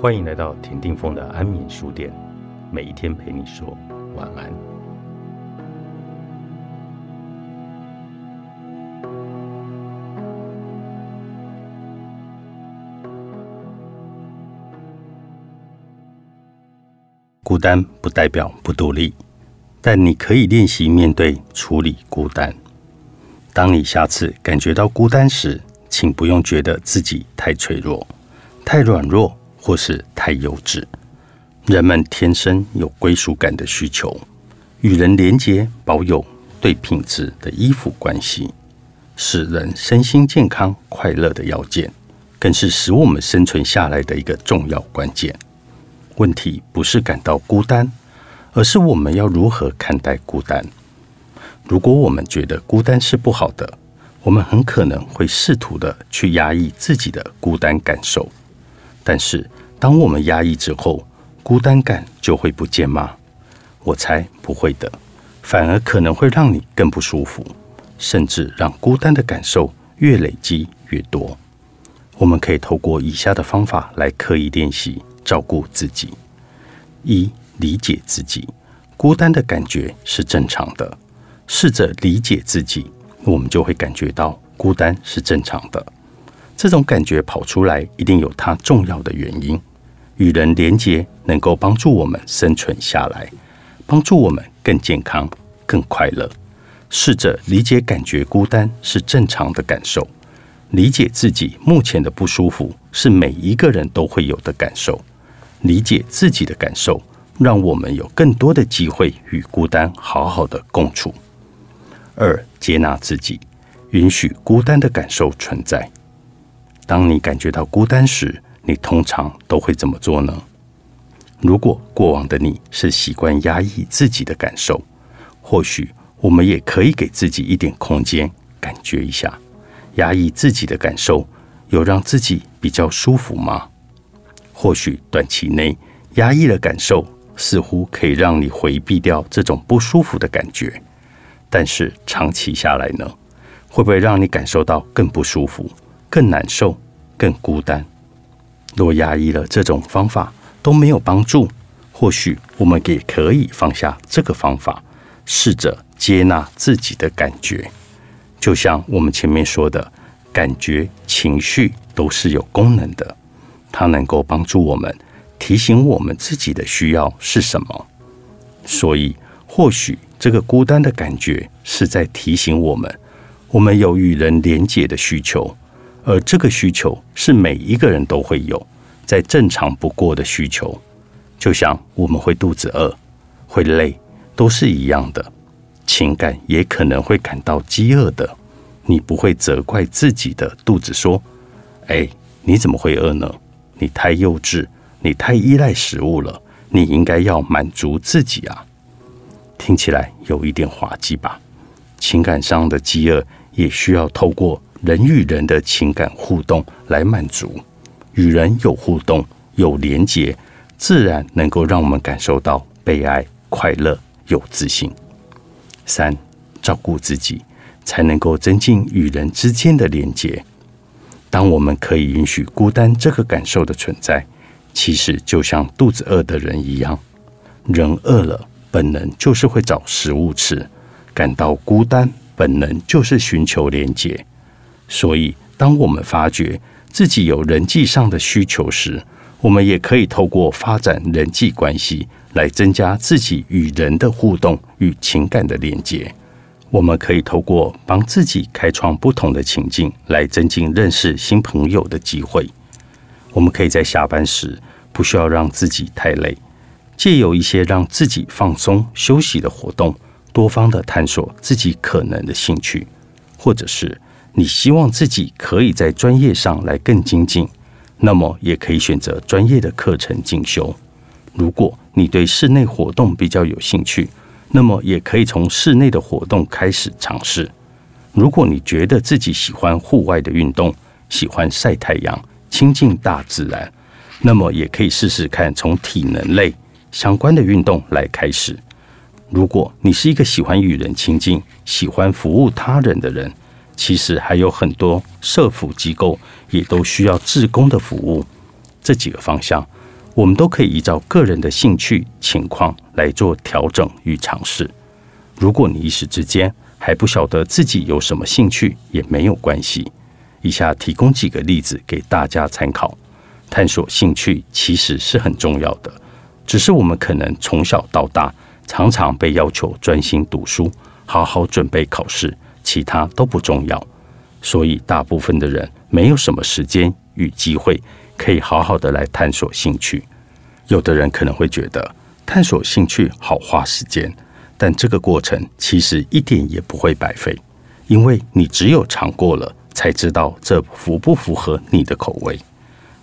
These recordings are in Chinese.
欢迎来到田定峰的安眠书店，每一天陪你说晚安。孤单不代表不独立，但你可以练习面对、处理孤单。当你下次感觉到孤单时，请不用觉得自己太脆弱、太软弱。或是太幼稚。人们天生有归属感的需求，与人连结、保有对品质的依附关系，使人身心健康、快乐的要件，更是使我们生存下来的一个重要关键。问题不是感到孤单，而是我们要如何看待孤单。如果我们觉得孤单是不好的，我们很可能会试图的去压抑自己的孤单感受。但是，当我们压抑之后，孤单感就会不见吗？我猜不会的，反而可能会让你更不舒服，甚至让孤单的感受越累积越多。我们可以透过以下的方法来刻意练习照顾自己：一、理解自己，孤单的感觉是正常的。试着理解自己，我们就会感觉到孤单是正常的。这种感觉跑出来，一定有它重要的原因。与人连结能够帮助我们生存下来，帮助我们更健康、更快乐。试着理解，感觉孤单是正常的感受。理解自己目前的不舒服，是每一个人都会有的感受。理解自己的感受，让我们有更多的机会与孤单好好的共处。二、接纳自己，允许孤单的感受存在。当你感觉到孤单时，你通常都会怎么做呢？如果过往的你是习惯压抑自己的感受，或许我们也可以给自己一点空间，感觉一下压抑自己的感受，有让自己比较舒服吗？或许短期内压抑的感受似乎可以让你回避掉这种不舒服的感觉，但是长期下来呢，会不会让你感受到更不舒服？更难受，更孤单。若压抑了这种方法都没有帮助，或许我们也可以放下这个方法，试着接纳自己的感觉。就像我们前面说的，感觉、情绪都是有功能的，它能够帮助我们提醒我们自己的需要是什么。所以，或许这个孤单的感觉是在提醒我们，我们有与人连结的需求。而这个需求是每一个人都会有，再正常不过的需求，就像我们会肚子饿、会累，都是一样的。情感也可能会感到饥饿的，你不会责怪自己的肚子说：“哎，你怎么会饿呢？你太幼稚，你太依赖食物了，你应该要满足自己啊。”听起来有一点滑稽吧？情感上的饥饿也需要透过。人与人的情感互动来满足，与人有互动、有连结，自然能够让我们感受到被爱、快乐、有自信。三、照顾自己，才能够增进与人之间的连结。当我们可以允许孤单这个感受的存在，其实就像肚子饿的人一样，人饿了，本能就是会找食物吃；感到孤单，本能就是寻求连结。所以，当我们发觉自己有人际上的需求时，我们也可以透过发展人际关系来增加自己与人的互动与情感的连接。我们可以透过帮自己开创不同的情境，来增进认识新朋友的机会。我们可以在下班时不需要让自己太累，借由一些让自己放松休息的活动，多方的探索自己可能的兴趣，或者是。你希望自己可以在专业上来更精进，那么也可以选择专业的课程进修。如果你对室内活动比较有兴趣，那么也可以从室内的活动开始尝试。如果你觉得自己喜欢户外的运动，喜欢晒太阳、亲近大自然，那么也可以试试看从体能类相关的运动来开始。如果你是一个喜欢与人亲近、喜欢服务他人的人，其实还有很多社福机构也都需要志工的服务，这几个方向我们都可以依照个人的兴趣情况来做调整与尝试。如果你一时之间还不晓得自己有什么兴趣，也没有关系。以下提供几个例子给大家参考。探索兴趣其实是很重要的，只是我们可能从小到大常常被要求专心读书，好好准备考试，其他都不重要。所以大部分的人没有什么时间与机会可以好好的来探索兴趣。有的人可能会觉得探索兴趣好花时间，但这个过程其实一点也不会白费，因为你只有尝过了。才知道这符不符合你的口味。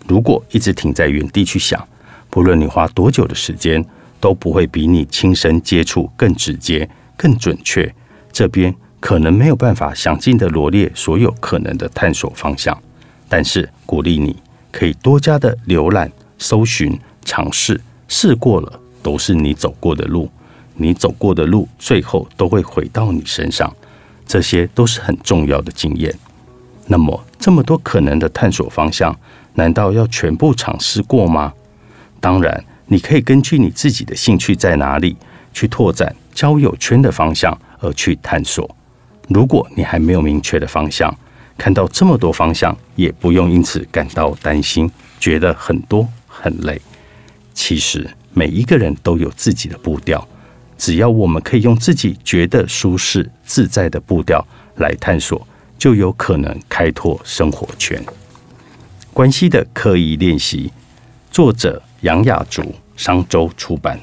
如果一直停在原地去想，不论你花多久的时间，都不会比你亲身接触更直接、更准确。这边可能没有办法详尽的罗列所有可能的探索方向，但是鼓励你可以多加的浏览、搜寻、尝试，试过了都是你走过的路，你走过的路最后都会回到你身上，这些都是很重要的经验。那么，这么多可能的探索方向，难道要全部尝试过吗？当然，你可以根据你自己的兴趣在哪里，去拓展交友圈的方向而去探索。如果你还没有明确的方向，看到这么多方向，也不用因此感到担心，觉得很多很累。其实，每一个人都有自己的步调，只要我们可以用自己觉得舒适自在的步调来探索。就有可能开拓生活圈。关系的刻意练习，作者杨雅竹，商周出版。